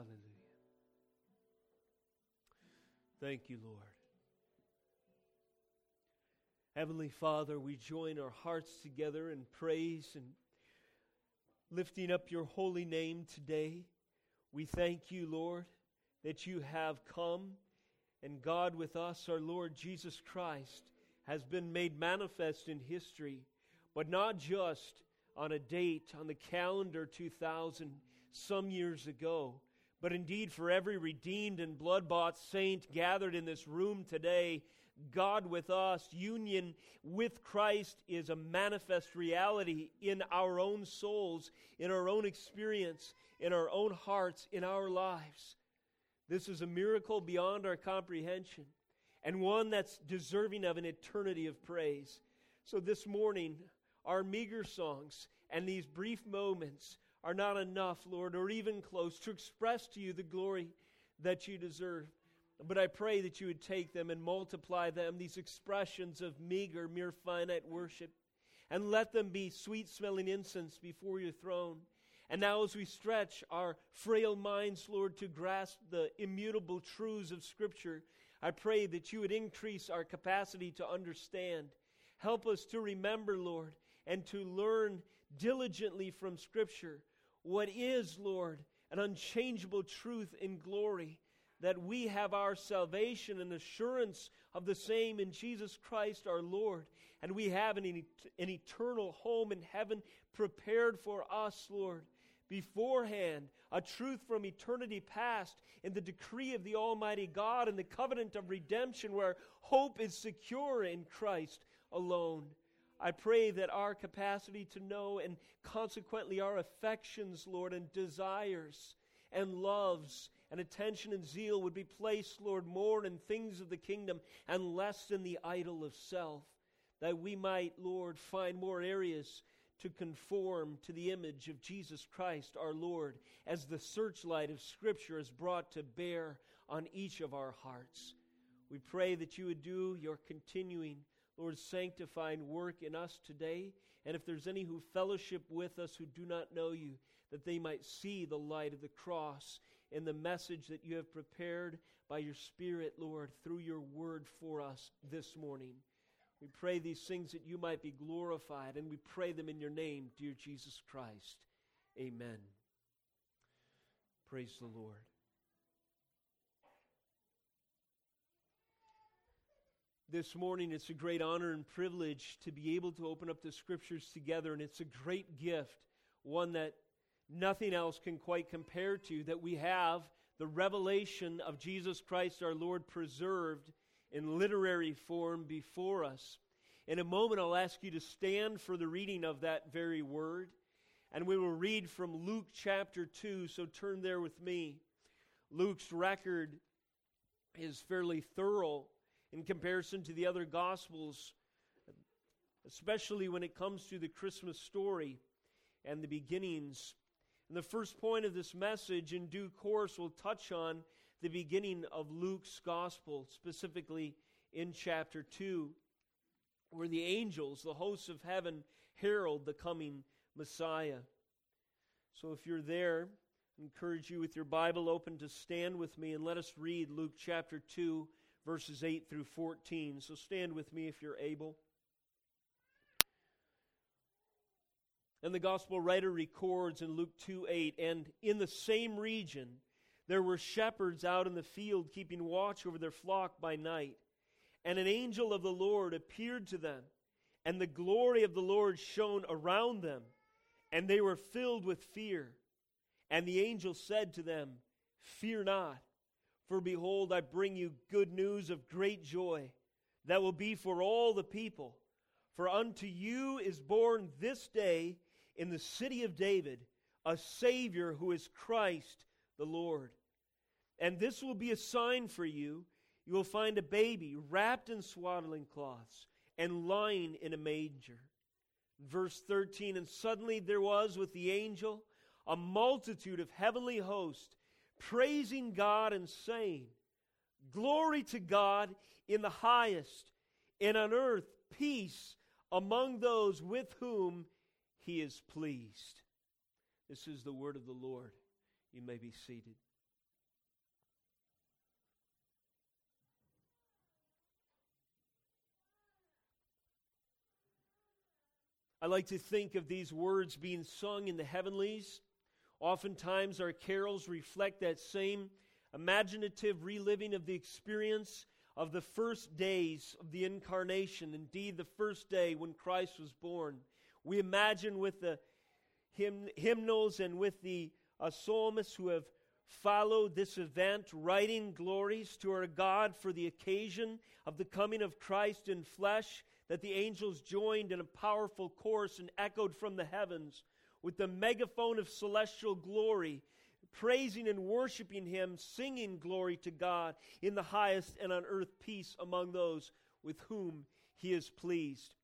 Hallelujah. Thank you, Lord. Heavenly Father, we join our hearts together in praise and lifting up your holy name today. We thank you, Lord, that you have come, and God with us, our Lord Jesus Christ, has been made manifest in history, but not just on a date on the calendar 2000 some years ago, but indeed for every redeemed and blood bought saint gathered in this room today. God with us, union with Christ is a manifest reality in our own souls, in our own experience, in our own hearts, in our lives. This is a miracle beyond our comprehension and one that's deserving of an eternity of praise. So this morning, our meager songs and these brief moments are not enough, Lord, or even close to express to you the glory that you deserve. But I pray that you would take them and multiply them, these expressions of meager, mere finite worship, and let them be sweet smelling incense before your throne. And now, as we stretch our frail minds, Lord, to grasp the immutable truths of Scripture, I pray that you would increase our capacity to understand. Help us to remember, Lord, and to learn diligently from Scripture what is, Lord, an unchangeable truth in glory that we have our salvation and assurance of the same in Jesus Christ our Lord. And we have an, an eternal home in heaven prepared for us, Lord, beforehand, a truth from eternity past in the decree of the Almighty God and the covenant of redemption where hope is secure in Christ alone. I pray that our capacity to know and consequently our affections, Lord, and desires and loves and attention and zeal would be placed, Lord, more in things of the kingdom and less in the idol of self, that we might, Lord, find more areas to conform to the image of Jesus Christ our Lord as the searchlight of Scripture is brought to bear on each of our hearts. We pray that you would do your continuing Lord, sanctifying work in us today. And if there's any who fellowship with us who do not know you, that they might see the light of the cross in the message that you have prepared by your Spirit, Lord, through your word for us this morning. We pray these things that you might be glorified, and we pray them in your name, dear Jesus Christ. Amen. Praise the Lord. This morning. It's a great honor and privilege to be able to open up the scriptures together, and it's a great gift, one that nothing else can quite compare to, that we have the revelation of Jesus Christ our Lord preserved in literary form before us. In a moment, I'll ask you to stand for the reading of that very word, and we will read from Luke chapter 2, so turn there with me. Luke's record is fairly thorough in comparison to the other Gospels, especially when it comes to the Christmas story and the beginnings. And the first point of this message, in due course, will touch on the beginning of Luke's Gospel, specifically in chapter 2, where the angels, the hosts of heaven, herald the coming Messiah. So if you're there, I encourage you with your Bible open to stand with me and let us read Luke chapter 2 verses 8 through 14. So stand with me if you're able. And the gospel writer records in Luke 2 8, and in the same region there were shepherds out in the field keeping watch over their flock by night. And an angel of the Lord appeared to them, and the glory of the Lord shone around them, and they were filled with fear. And the angel said to them, Fear not. For behold, I bring you good news of great joy that will be for all the people. For unto you is born this day in the city of David a Savior who is Christ the Lord. And this will be a sign for you. You will find a baby wrapped in swaddling cloths and lying in a manger. Verse 13 And suddenly there was with the angel a multitude of heavenly hosts praising God and saying, Glory to God in the highest, and on earth peace among those with whom he is pleased. This is the word of the Lord. You may be seated. I like to think of these words being sung in the heavenlies Oftentimes, our carols reflect that same imaginative reliving of the experience of the first days of the incarnation, indeed, the first day when Christ was born. We imagine with the hymn, hymnals and with the uh, psalmists who have followed this event, writing glories to our God for the occasion of the coming of Christ in flesh, that the angels joined in a powerful chorus and echoed from the heavens with the megaphone of celestial glory, praising and worshiping Him, singing glory to God in the highest and on earth peace among those with whom He is pleased.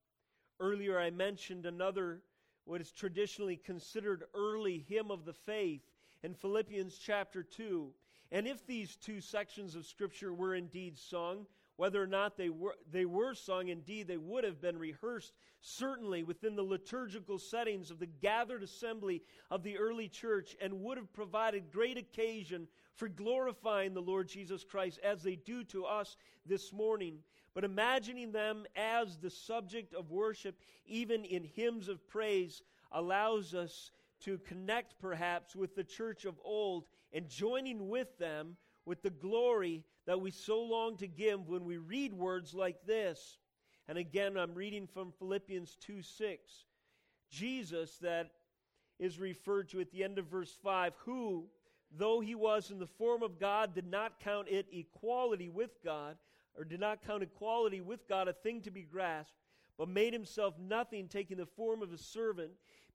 Earlier, I mentioned another, what is traditionally considered early hymn of the faith in Philippians chapter 2. And if these two sections of Scripture were indeed sung, whether or not they were, they were sung, indeed, they would have been rehearsed, certainly within the liturgical settings of the gathered assembly of the early church, and would have provided great occasion for glorifying the Lord Jesus Christ as they do to us this morning. But imagining them as the subject of worship, even in hymns of praise, allows us to connect perhaps with the church of old and joining with them with the glory that we so long to give when we read words like this. And again, I'm reading from Philippians 2 6. Jesus, that is referred to at the end of verse 5, who, though he was in the form of God, did not count it equality with God, or did not count equality with God a thing to be grasped, but made himself nothing, taking the form of a servant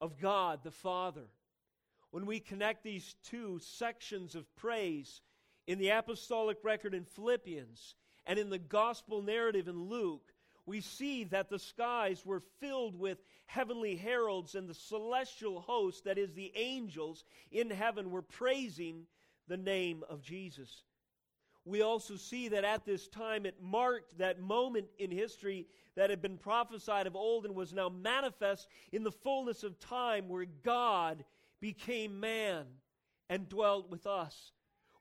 of God the Father. When we connect these two sections of praise in the apostolic record in Philippians and in the gospel narrative in Luke, we see that the skies were filled with heavenly heralds and the celestial host, that is, the angels in heaven, were praising the name of Jesus. We also see that at this time it marked that moment in history that had been prophesied of old and was now manifest in the fullness of time where God became man and dwelt with us.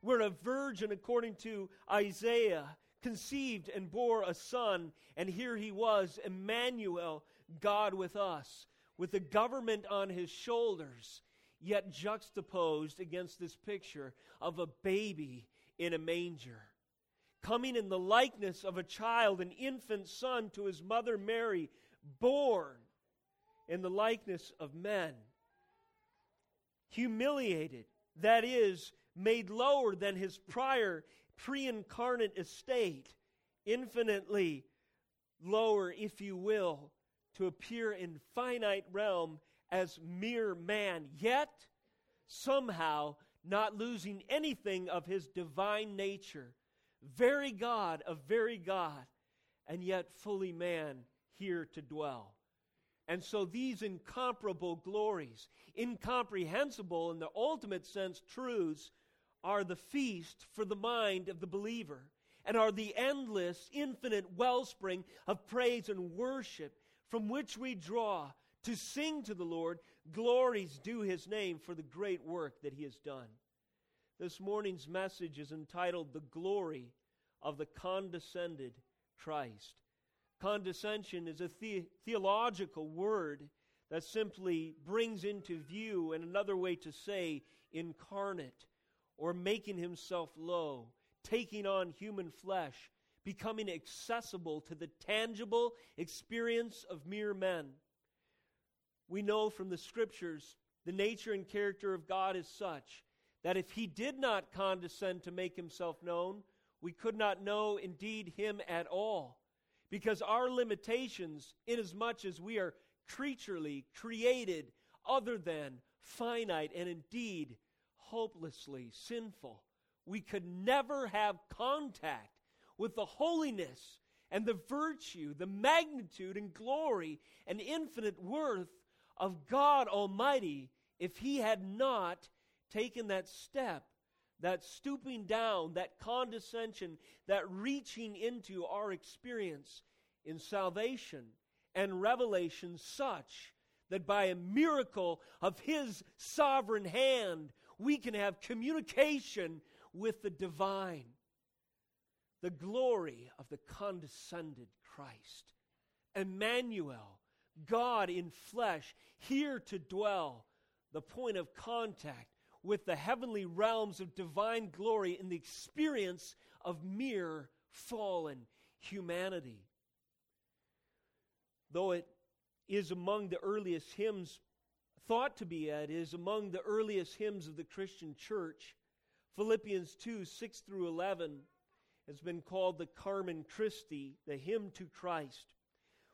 Where a virgin, according to Isaiah, conceived and bore a son, and here he was, Emmanuel, God with us, with the government on his shoulders, yet juxtaposed against this picture of a baby in a manger coming in the likeness of a child, an infant son to his mother Mary, born in the likeness of men, humiliated, that is, made lower than his prior pre incarnate estate, infinitely lower, if you will, to appear in finite realm as mere man, yet somehow not losing anything of his divine nature very God of very God, and yet fully man here to dwell. And so these incomparable glories, incomprehensible in the ultimate sense truths, are the feast for the mind of the believer and are the endless, infinite wellspring of praise and worship from which we draw to sing to the Lord glories due his name for the great work that he has done. This morning's message is entitled The Glory of the Condescended Christ. Condescension is a the- theological word that simply brings into view, and another way to say, incarnate, or making himself low, taking on human flesh, becoming accessible to the tangible experience of mere men. We know from the scriptures the nature and character of God is such that if he did not condescend to make himself known, we could not know indeed him at all. Because our limitations, inasmuch as we are creaturely created other than finite and indeed hopelessly sinful, we could never have contact with the holiness and the virtue, the magnitude and glory and infinite worth of God Almighty if He had not taken that step, that stooping down, that condescension, that reaching into our experience in salvation and revelation, such that by a miracle of His sovereign hand, we can have communication with the divine. The glory of the condescended Christ. Emmanuel, God in flesh, here to dwell, the point of contact with the heavenly realms of divine glory in the experience of mere fallen humanity. Though it is among the earliest hymns, thought to be it is among the earliest hymns of the Christian church, Philippians 2 6 through 11 has been called the Carmen Christi, the hymn to Christ.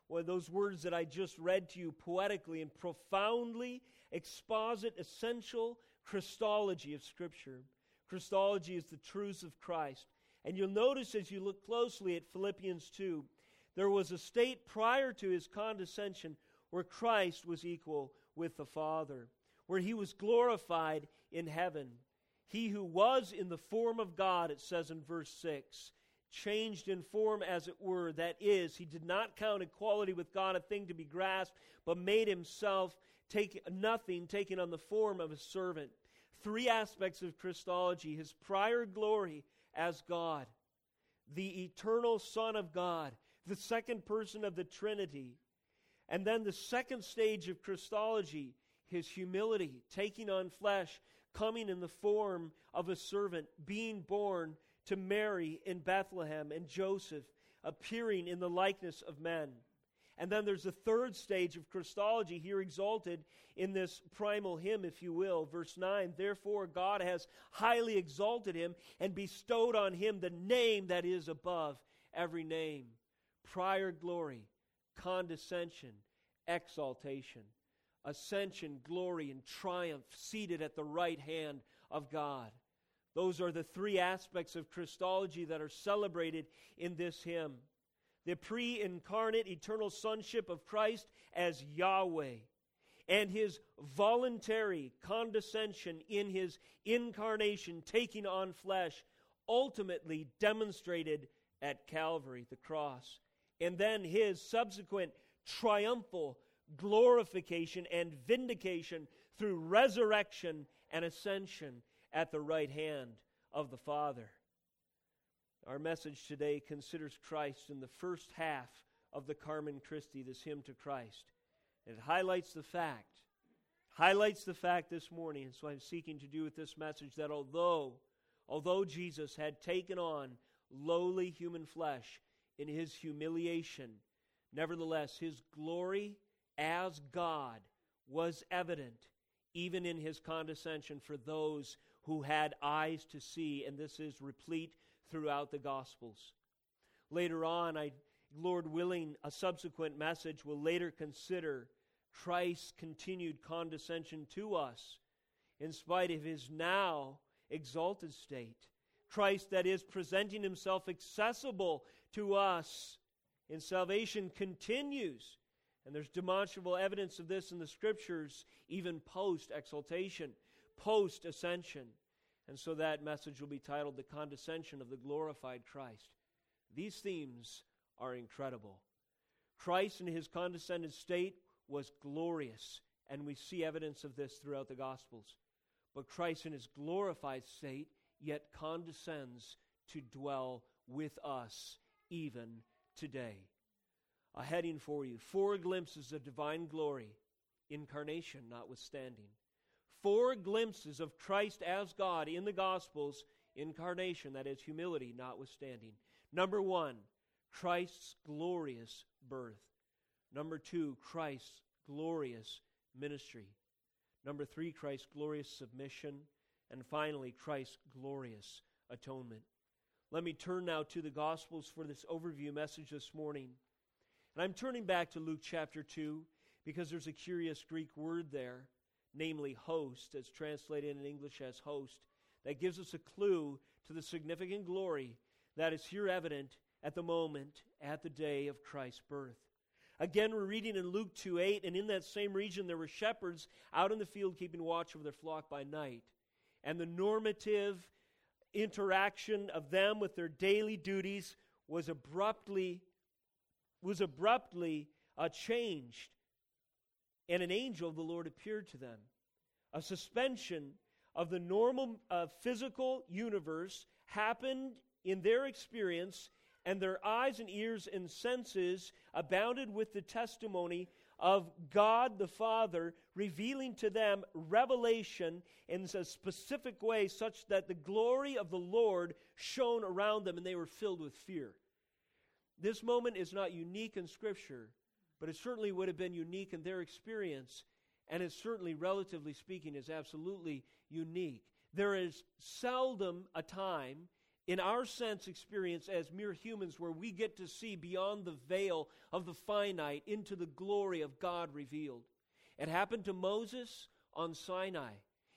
Well, those words that I just read to you poetically and profoundly exposit essential Christology of Scripture. Christology is the truths of Christ. And you'll notice as you look closely at Philippians 2, there was a state prior to his condescension where Christ was equal with the Father, where he was glorified in heaven. He who was in the form of God, it says in verse 6, changed in form as it were, that is, he did not count equality with God a thing to be grasped, but made himself take nothing, taking on the form of a servant. Three aspects of Christology his prior glory as God, the eternal Son of God, the second person of the Trinity, and then the second stage of Christology, his humility, taking on flesh, coming in the form of a servant, being born to Mary in Bethlehem, and Joseph, appearing in the likeness of men. And then there's a third stage of Christology here exalted in this primal hymn, if you will. Verse 9 Therefore, God has highly exalted him and bestowed on him the name that is above every name. Prior glory, condescension, exaltation, ascension, glory, and triumph seated at the right hand of God. Those are the three aspects of Christology that are celebrated in this hymn. The pre incarnate eternal sonship of Christ as Yahweh, and his voluntary condescension in his incarnation, taking on flesh, ultimately demonstrated at Calvary, the cross, and then his subsequent triumphal glorification and vindication through resurrection and ascension at the right hand of the Father. Our message today considers Christ in the first half of the Carmen Christi, this hymn to Christ. It highlights the fact, highlights the fact this morning, and so I'm seeking to do with this message that although, although Jesus had taken on lowly human flesh in his humiliation, nevertheless his glory as God was evident even in his condescension for those who had eyes to see, and this is replete throughout the Gospels. Later on, I, Lord willing, a subsequent message will later consider Christ's continued condescension to us in spite of his now exalted state. Christ, that is, presenting himself accessible to us in salvation, continues. And there's demonstrable evidence of this in the scriptures, even post exaltation, post ascension. And so that message will be titled The Condescension of the Glorified Christ. These themes are incredible. Christ in his condescended state was glorious, and we see evidence of this throughout the Gospels. But Christ in his glorified state yet condescends to dwell with us even today. A heading for you four glimpses of divine glory, incarnation notwithstanding four glimpses of Christ as God in the Gospels, incarnation, that is, humility notwithstanding. Number one, Christ's glorious birth. Number two, Christ's glorious ministry. Number three, Christ's glorious submission. And finally, Christ's glorious atonement. Let me turn now to the Gospels for this overview message this morning. And I'm turning back to Luke chapter 2 because there's a curious Greek word there namely host, as translated in English as host, that gives us a clue to the significant glory that is here evident at the moment, at the day of Christ's birth. Again, we're reading in Luke 2 8, and in that same region there were shepherds out in the field keeping watch over their flock by night. And the normative interaction of them with their daily duties was abruptly was abruptly uh, changed and an angel of the lord appeared to them a suspension of the normal uh, physical universe happened in their experience and their eyes and ears and senses abounded with the testimony of God the Father, revealing to them revelation in a specific way, such that the glory of the Lord shone around them and they were filled with fear. This moment is not unique in Scripture, but it certainly would have been unique in their experience, and it certainly, relatively speaking, is absolutely unique. There is seldom a time in our sense experience as mere humans where we get to see beyond the veil of the finite into the glory of God revealed. It happened to Moses on Sinai.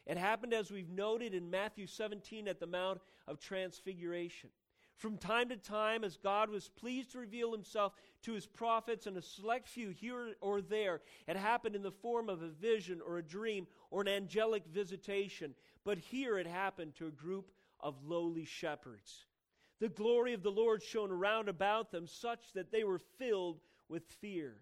It happened, as we've noted in Matthew 17, at the Mount of Transfiguration. From time to time, as God was pleased to reveal himself to his prophets and a select few here or there, it happened in the form of a vision or a dream or an angelic visitation. But here it happened to a group of lowly shepherds. The glory of the Lord shone around about them, such that they were filled with fear.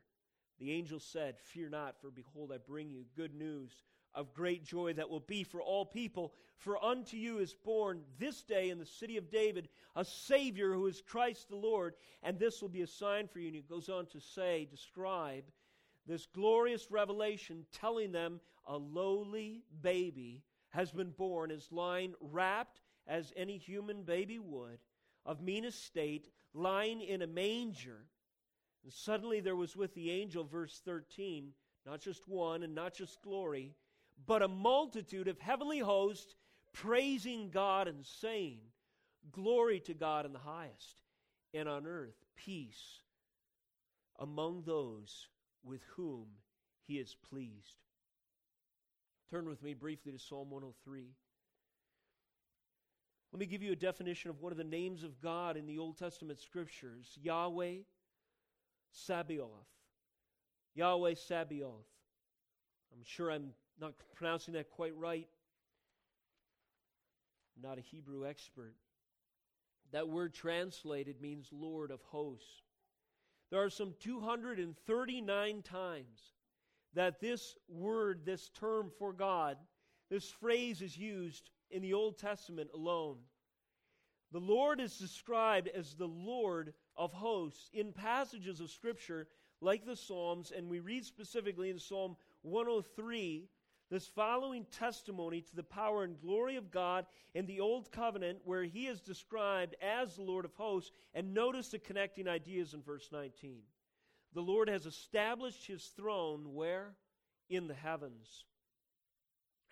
The angel said, Fear not, for behold, I bring you good news of great joy that will be for all people. For unto you is born this day in the city of David a Savior who is Christ the Lord, and this will be a sign for you. And he goes on to say, describe this glorious revelation, telling them a lowly baby has been born, is lying wrapped as any human baby would, of mean estate, lying in a manger. And suddenly there was with the angel, verse 13, not just one and not just glory, but a multitude of heavenly hosts praising God and saying, Glory to God in the highest, and on earth peace among those with whom he is pleased. Turn with me briefly to Psalm 103. Let me give you a definition of one of the names of God in the Old Testament scriptures Yahweh Sabaoth. Yahweh Sabaoth. I'm sure I'm not pronouncing that quite right. I'm not a Hebrew expert. That word translated means Lord of hosts. There are some 239 times that this word, this term for God, this phrase is used in the Old Testament alone. The Lord is described as the Lord of hosts in passages of Scripture like the Psalms, and we read specifically in Psalm 103 this following testimony to the power and glory of God in the Old Covenant, where he is described as the Lord of hosts. And notice the connecting ideas in verse 19. The Lord has established his throne where? In the heavens.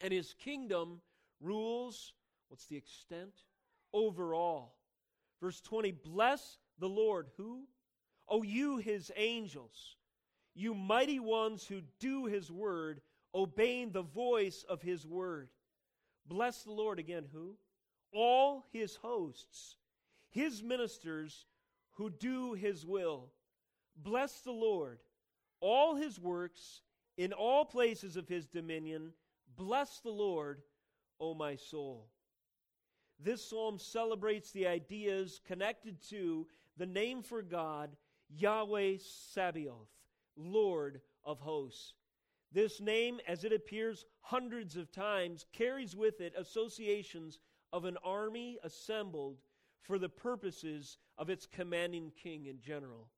And his kingdom rules, what's the extent? Over all. Verse 20 Bless the Lord. Who? Oh, you, his angels, you mighty ones who do his word, obeying the voice of his word. Bless the Lord again. Who? All his hosts, his ministers who do his will. Bless the Lord, all his works in all places of his dominion. Bless the Lord O my soul. This psalm celebrates the ideas connected to the name for God, Yahweh Sabaoth, Lord of hosts. This name, as it appears hundreds of times, carries with it associations of an army assembled for the purposes of its commanding king and general.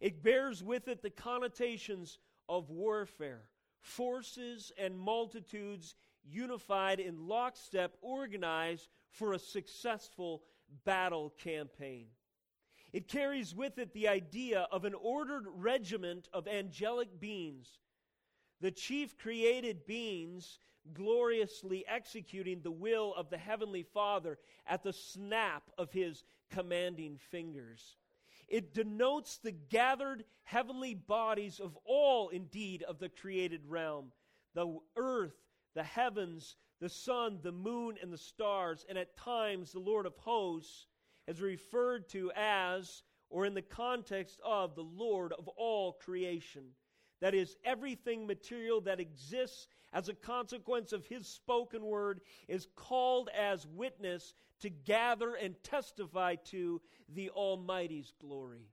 It bears with it the connotations of warfare, forces and multitudes unified in lockstep, organized for a successful battle campaign. It carries with it the idea of an ordered regiment of angelic beings, the chief created beings gloriously executing the will of the Heavenly Father at the snap of his commanding fingers. It denotes the gathered heavenly bodies of all, indeed, of the created realm the earth, the heavens, the sun, the moon, and the stars, and at times the Lord of hosts is referred to as or in the context of the Lord of all creation. That is, everything material that exists as a consequence of his spoken word is called as witness to gather and testify to the Almighty's glory.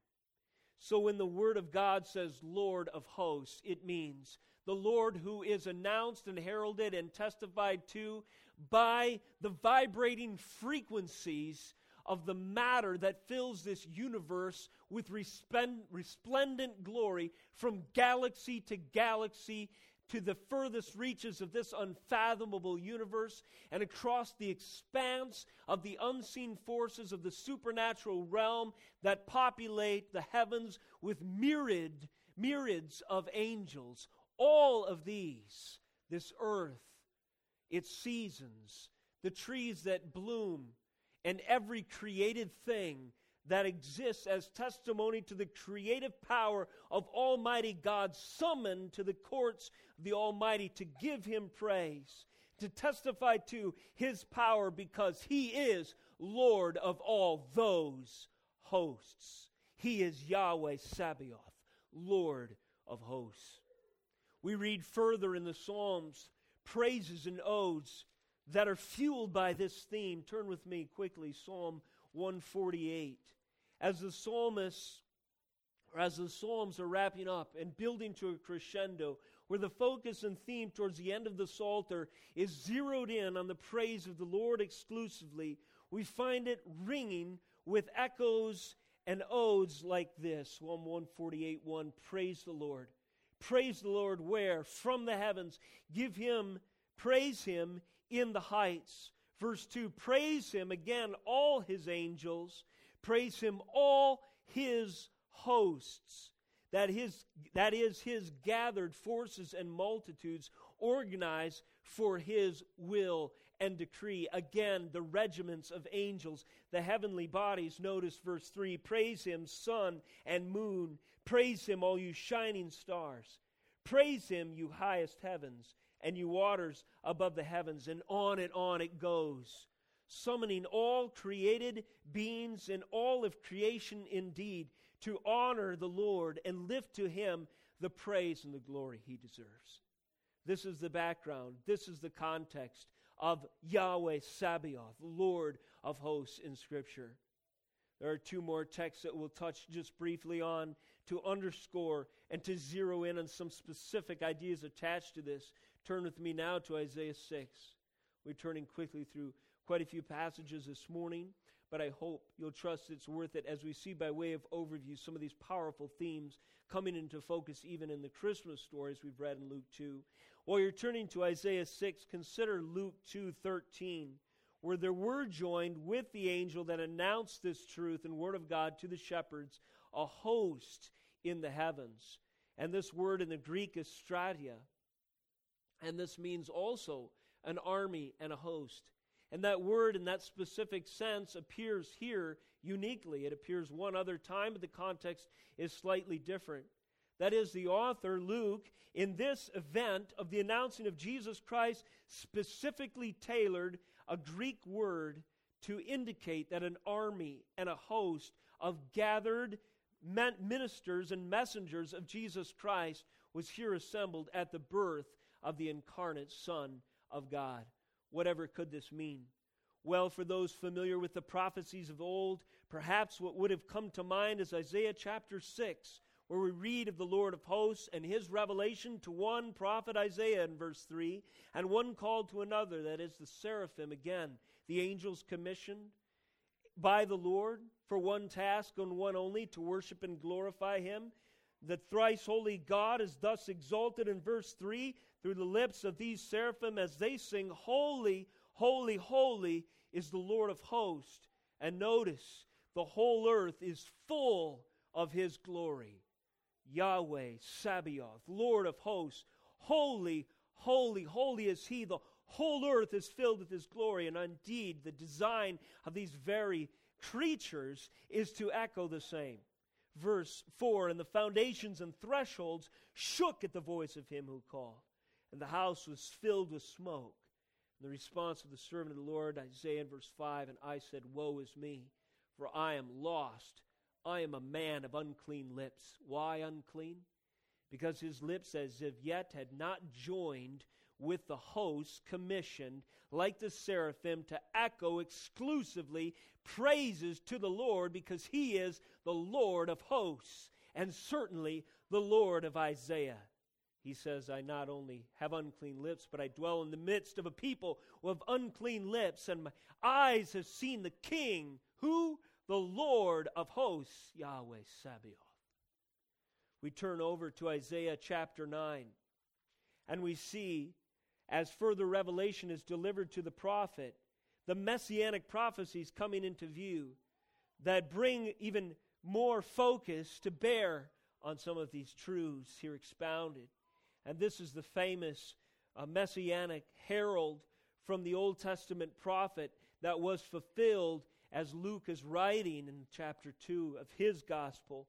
So when the word of God says Lord of hosts, it means the Lord who is announced and heralded and testified to by the vibrating frequencies of the matter that fills this universe with resplendent glory from galaxy to galaxy to the furthest reaches of this unfathomable universe and across the expanse of the unseen forces of the supernatural realm that populate the heavens with myriad myriads of angels. All of these this earth its seasons the trees that bloom and every created thing that exists as testimony to the creative power of Almighty God, summoned to the courts of the Almighty to give Him praise, to testify to His power because He is Lord of all those hosts. He is Yahweh Sabaoth, Lord of hosts. We read further in the Psalms praises and odes that are fueled by this theme. Turn with me quickly, Psalm 148. As the psalmists, or as the psalms are wrapping up and building to a crescendo, where the focus and theme towards the end of the Psalter is zeroed in on the praise of the Lord exclusively, we find it ringing with echoes and odes like this Psalm 148 1 Praise the Lord. Praise the Lord where? From the heavens. Give him, praise him in the heights. Verse 2 Praise him again, all his angels. Praise him, all his hosts. That, his, that is, his gathered forces and multitudes organized for his will and decree. Again, the regiments of angels, the heavenly bodies. Notice verse 3 Praise him, sun and moon. Praise him, all you shining stars. Praise him, you highest heavens and you waters above the heavens. And on and on it goes, summoning all created beings and all of creation indeed to honor the Lord and lift to him the praise and the glory he deserves. This is the background, this is the context of Yahweh Sabaoth, Lord of hosts in Scripture. There are two more texts that we'll touch just briefly on to underscore and to zero in on some specific ideas attached to this. Turn with me now to Isaiah 6. We're turning quickly through quite a few passages this morning, but I hope you'll trust it's worth it as we see by way of overview some of these powerful themes coming into focus even in the Christmas stories we've read in Luke 2. While you're turning to Isaiah 6, consider Luke 2:13, where there were joined with the angel that announced this truth and word of God to the shepherds, a host in the heavens. And this word in the Greek is stratia. And this means also an army and a host. And that word in that specific sense appears here uniquely. It appears one other time, but the context is slightly different. That is, the author, Luke, in this event of the announcing of Jesus Christ, specifically tailored a Greek word to indicate that an army and a host of gathered ministers and messengers of Jesus Christ was here assembled at the birth of the incarnate Son of God. Whatever could this mean? Well, for those familiar with the prophecies of old, perhaps what would have come to mind is Isaiah chapter 6, where we read of the Lord of hosts and his revelation to one prophet Isaiah in verse 3, and one called to another, that is the seraphim again, the angels commissioned by the Lord for one task and one only to worship and glorify him. The thrice holy God is thus exalted in verse 3 through the lips of these seraphim as they sing, Holy, holy, holy is the Lord of hosts. And notice, the whole earth is full of his glory. Yahweh, Sabaoth, Lord of hosts, holy, holy, holy is he. The whole earth is filled with his glory. And indeed, the design of these very creatures is to echo the same. Verse 4 And the foundations and thresholds shook at the voice of him who called and the house was filled with smoke. And the response of the servant of the Lord, Isaiah in verse 5, and I said, Woe is me, for I am lost. I am a man of unclean lips. Why unclean? Because his lips, as if yet, had not joined with the hosts commissioned, like the seraphim, to echo exclusively praises to the Lord, because he is the Lord of hosts, and certainly the Lord of Isaiah. He says, I not only have unclean lips, but I dwell in the midst of a people of unclean lips, and my eyes have seen the King, who? The Lord of hosts, Yahweh Sabaoth. We turn over to Isaiah chapter 9, and we see, as further revelation is delivered to the prophet, the messianic prophecies coming into view that bring even more focus to bear on some of these truths here expounded. And this is the famous uh, messianic herald from the Old Testament prophet that was fulfilled as Luke is writing in chapter 2 of his gospel.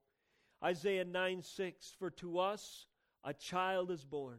Isaiah 9 6 For to us a child is born,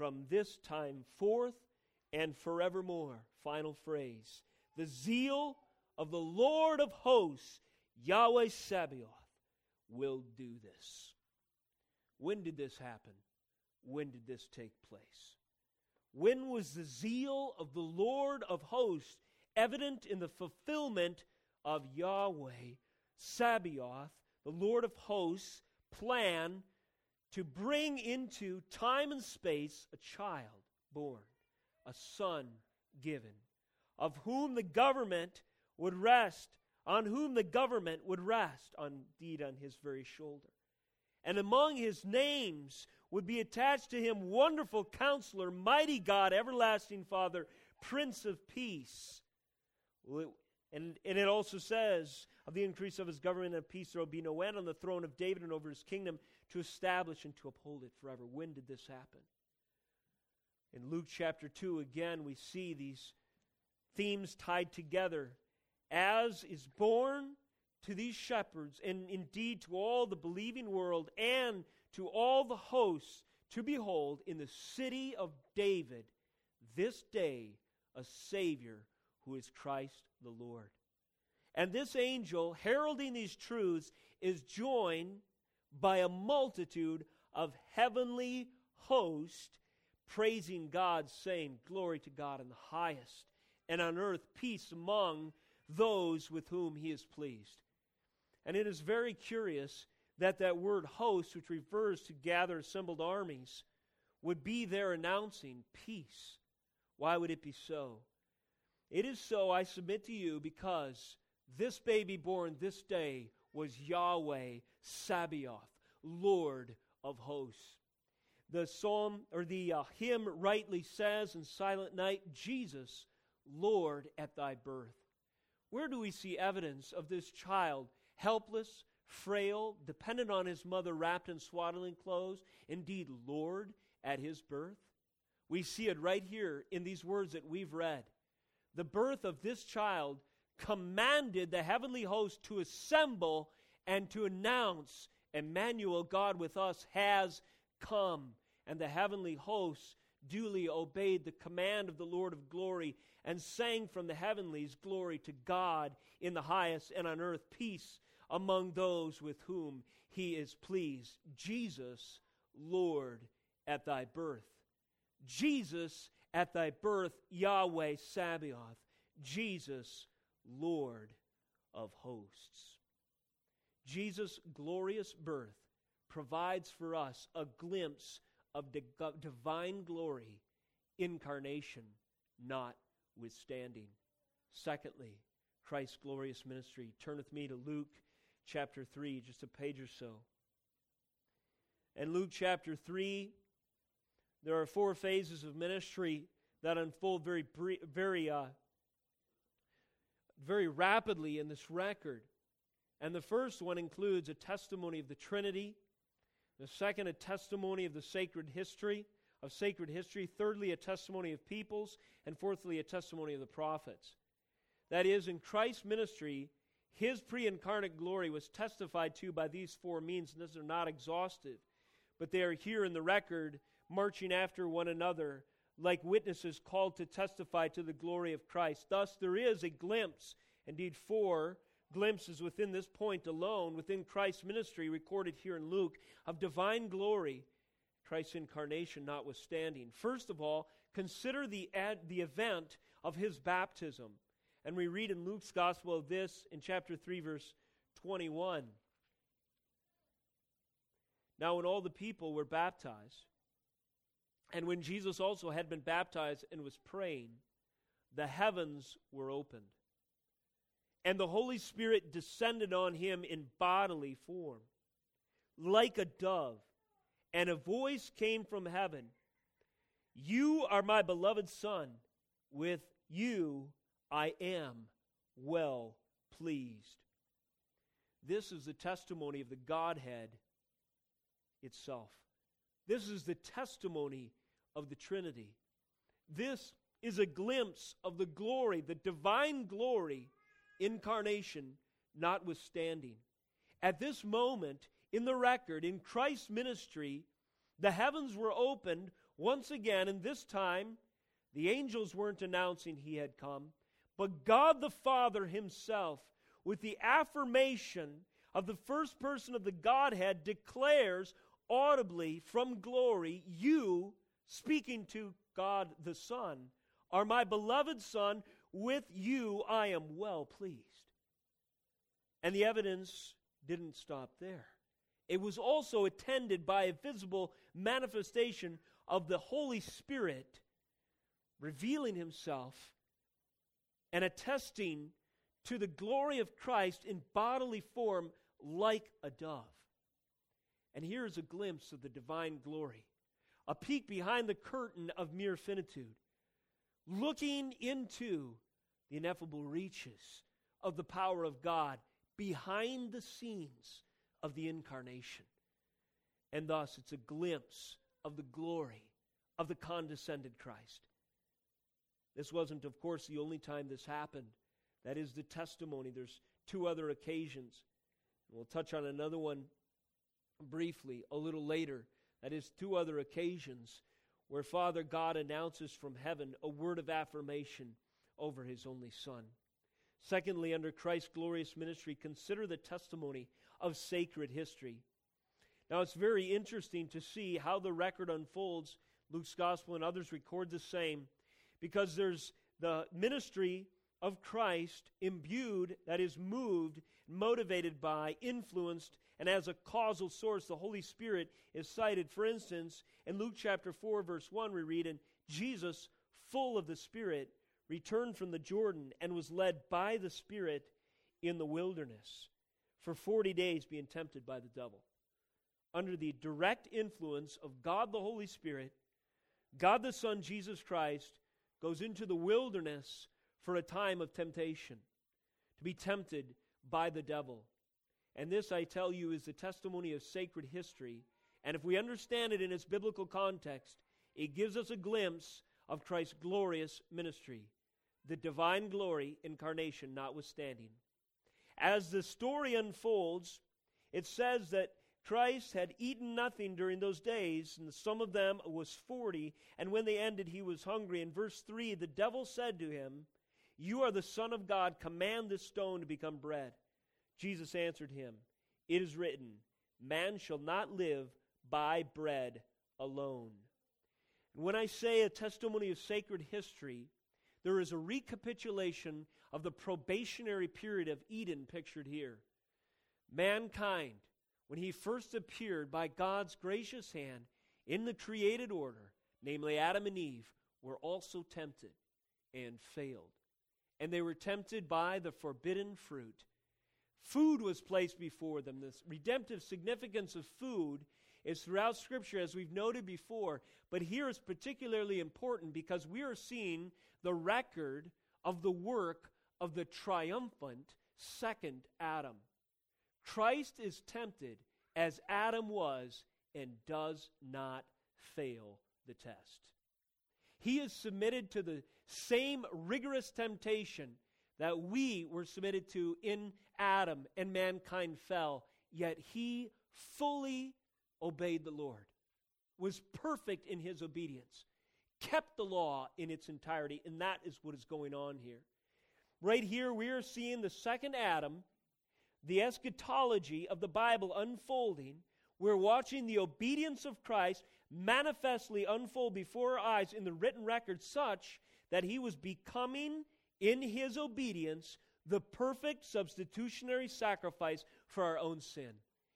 from this time forth and forevermore. Final phrase. The zeal of the Lord of hosts, Yahweh Sabaoth, will do this. When did this happen? When did this take place? When was the zeal of the Lord of hosts evident in the fulfillment of Yahweh, Sabaoth, the Lord of hosts' plan to bring into time and space a child born, a son given, of whom the government would rest, on whom the government would rest, indeed on his very shoulder. And among his names would be attached to him Wonderful Counselor, Mighty God, Everlasting Father, Prince of Peace. And, and it also says, of the increase of his government and peace there will be no end on the throne of David and over his kingdom to establish and to uphold it forever. When did this happen? In Luke chapter 2, again, we see these themes tied together. As is born to these shepherds, and indeed to all the believing world, and to all the hosts to behold in the city of David this day a Savior who is Christ the Lord. And this angel, heralding these truths, is joined by a multitude of heavenly hosts praising God, saying, Glory to God in the highest, and on earth peace among those with whom he is pleased. And it is very curious that that word host, which refers to gather assembled armies, would be there announcing peace. Why would it be so? It is so, I submit to you, because this baby born this day was Yahweh Sabaoth, Lord of hosts. The psalm or the uh, hymn rightly says in Silent Night, Jesus, Lord at thy birth. Where do we see evidence of this child, helpless, frail, dependent on his mother, wrapped in swaddling clothes, indeed, Lord at his birth? We see it right here in these words that we've read. The birth of this child commanded the heavenly host to assemble and to announce Emmanuel, God with us, has come. And the heavenly hosts duly obeyed the command of the Lord of glory and sang from the heavenlies, Glory to God in the highest, and on earth peace among those with whom he is pleased. Jesus, Lord, at thy birth. Jesus, at thy birth, Yahweh Sabaoth. Jesus, Lord of hosts. Jesus' glorious birth provides for us a glimpse of divine glory, incarnation notwithstanding. Secondly, Christ's glorious ministry. Turn with me to Luke chapter 3, just a page or so. In Luke chapter 3, there are four phases of ministry that unfold very, very, uh, very rapidly in this record. And the first one includes a testimony of the Trinity, the second, a testimony of the sacred history, of sacred history, thirdly, a testimony of peoples, and fourthly, a testimony of the prophets. That is, in Christ's ministry, his pre incarnate glory was testified to by these four means, and these are not exhaustive, but they are here in the record, marching after one another, like witnesses called to testify to the glory of Christ. Thus, there is a glimpse, indeed, four glimpses within this point alone, within Christ's ministry, recorded here in Luke, of divine glory, Christ's incarnation notwithstanding. First of all, consider the, ad, the event of his baptism. And we read in Luke's gospel of this in chapter 3, verse 21. Now, when all the people were baptized, and when Jesus also had been baptized and was praying, the heavens were opened and the Holy Spirit descended on him in bodily form, like a dove, and a voice came from heaven You are my beloved Son, with you I am well pleased. This is the testimony of the Godhead itself. This is the testimony of the Trinity. This is a glimpse of the glory, the divine glory incarnation notwithstanding. At this moment in the record, in Christ's ministry, the heavens were opened once again, and this time the angels weren't announcing he had come, but God the Father himself, with the affirmation of the first person of the Godhead, declares audibly from glory, You, speaking to God the Son, are my beloved Son with you I am well pleased. And the evidence didn't stop there. It was also attended by a visible manifestation of the Holy Spirit revealing himself and attesting to the glory of Christ in bodily form like a dove. And here is a glimpse of the divine glory, a peek behind the curtain of mere finitude looking into the ineffable reaches of the power of God behind the scenes of the incarnation. And thus, it's a glimpse of the glory of the condescended Christ. This wasn't, of course, the only time this happened. That is the testimony. There's two other occasions. We'll touch on another one briefly a little later. That is, two other occasions where Father God announces from heaven a word of affirmation over his only Son. Secondly, under Christ's glorious ministry, consider the testimony of sacred history. Now, it's very interesting to see how the record unfolds. Luke's gospel and others record the same because there's the ministry of Christ imbued, that is, moved, motivated by, influenced, and as a causal source, the Holy Spirit is cited. For instance, in Luke chapter 4, verse 1, we read, And Jesus, full of the Spirit, returned from the Jordan and was led by the Spirit in the wilderness for 40 days, being tempted by the devil. Under the direct influence of God the Holy Spirit, God the Son, Jesus Christ, goes into the wilderness for a time of temptation, to be tempted by the devil. And this, I tell you, is the testimony of sacred history. And if we understand it in its biblical context, it gives us a glimpse of Christ's glorious ministry, the divine glory, incarnation notwithstanding. As the story unfolds, it says that Christ had eaten nothing during those days, and the sum of them was forty, and when they ended, he was hungry. In verse 3, the devil said to him, You are the Son of God, command this stone to become bread. Jesus answered him, It is written, Man shall not live by bread alone. And when I say a testimony of sacred history, there is a recapitulation of the probationary period of Eden pictured here. Mankind, when he first appeared by God's gracious hand in the created order, namely Adam and Eve, were also tempted and failed. And they were tempted by the forbidden fruit. Food was placed before them. This redemptive significance of food is throughout Scripture, as we've noted before. But here it's particularly important because we are seeing the record of the work of the triumphant second Adam. Christ is tempted as Adam was and does not fail the test. He is submitted to the same rigorous temptation that we were submitted to in Adam and mankind fell, yet he fully obeyed the Lord, was perfect in his obedience, kept the law in its entirety, and that is what is going on here. Right here, we are seeing the second Adam, the eschatology of the Bible unfolding. We're watching the obedience of Christ manifestly unfold before our eyes in the written record, such that he was becoming, in his obedience, the perfect substitutionary sacrifice for our own sin.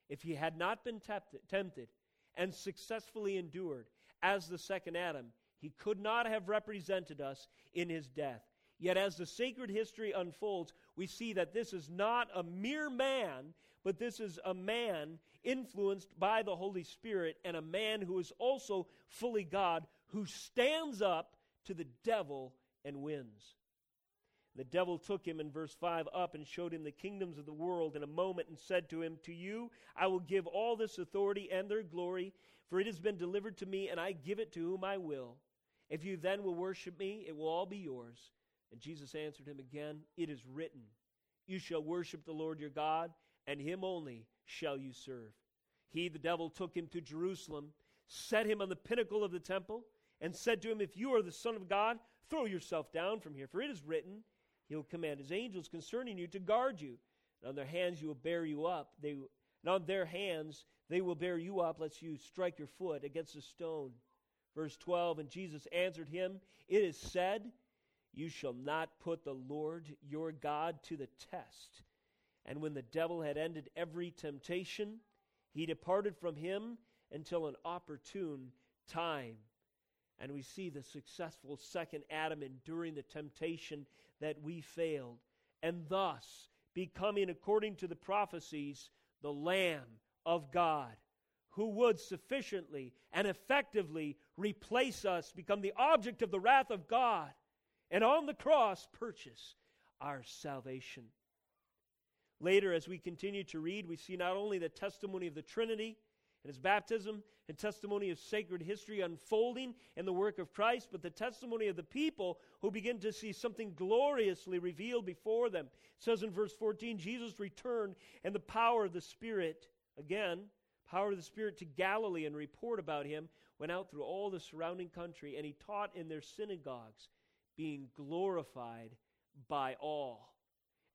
If he had not been tempted and successfully endured as the second Adam, he could not have represented us in his death. Yet, as the sacred history unfolds, we see that this is not a mere man, but this is a man influenced by the Holy Spirit and a man who is also fully God who stands up to the devil and wins. The devil took him in verse 5 up and showed him the kingdoms of the world in a moment and said to him, To you I will give all this authority and their glory, for it has been delivered to me, and I give it to whom I will. If you then will worship me, it will all be yours. And Jesus answered him again, It is written, You shall worship the Lord your God, and him only shall you serve. He, the devil, took him to Jerusalem, set him on the pinnacle of the temple, and said to him, If you are the Son of God, throw yourself down from here, for it is written, he will command his angels concerning you to guard you. And on their hands you will bear you up. They, and on their hands they will bear you up, lest you strike your foot against a stone. Verse 12 And Jesus answered him, It is said, You shall not put the Lord your God to the test. And when the devil had ended every temptation, he departed from him until an opportune time. And we see the successful second Adam enduring the temptation that we failed, and thus becoming, according to the prophecies, the Lamb of God, who would sufficiently and effectively replace us, become the object of the wrath of God, and on the cross purchase our salvation. Later, as we continue to read, we see not only the testimony of the Trinity and his baptism and testimony of sacred history unfolding in the work of Christ, but the testimony of the people who begin to see something gloriously revealed before them. It says in verse 14, Jesus returned and the power of the Spirit, again, power of the Spirit to Galilee and report about him went out through all the surrounding country, and he taught in their synagogues, being glorified by all.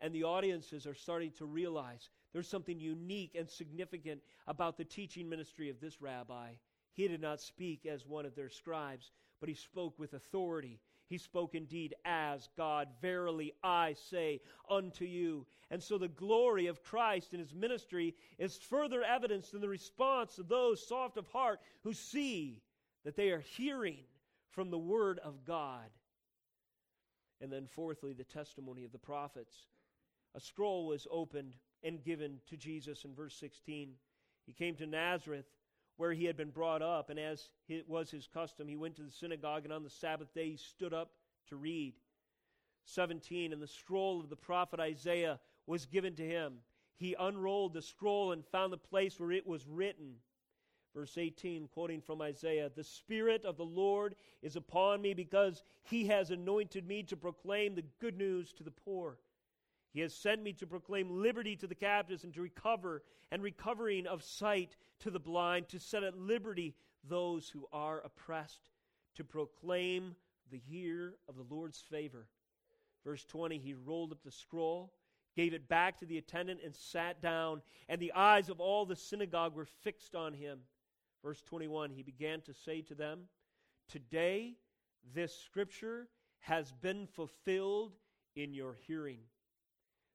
And the audiences are starting to realize there's something unique and significant about the teaching ministry of this rabbi. He did not speak as one of their scribes, but he spoke with authority. He spoke indeed as God. Verily I say unto you. And so the glory of Christ in his ministry is further evidenced in the response of those soft of heart who see that they are hearing from the word of God. And then, fourthly, the testimony of the prophets. A scroll was opened and given to Jesus in verse 16. He came to Nazareth, where he had been brought up, and as it was his custom, he went to the synagogue, and on the Sabbath day he stood up to read. 17. And the scroll of the prophet Isaiah was given to him. He unrolled the scroll and found the place where it was written. Verse 18, quoting from Isaiah The Spirit of the Lord is upon me because he has anointed me to proclaim the good news to the poor. He has sent me to proclaim liberty to the captives and to recover and recovering of sight to the blind, to set at liberty those who are oppressed, to proclaim the year of the Lord's favor. Verse 20 He rolled up the scroll, gave it back to the attendant, and sat down, and the eyes of all the synagogue were fixed on him. Verse 21 He began to say to them, Today this scripture has been fulfilled in your hearing.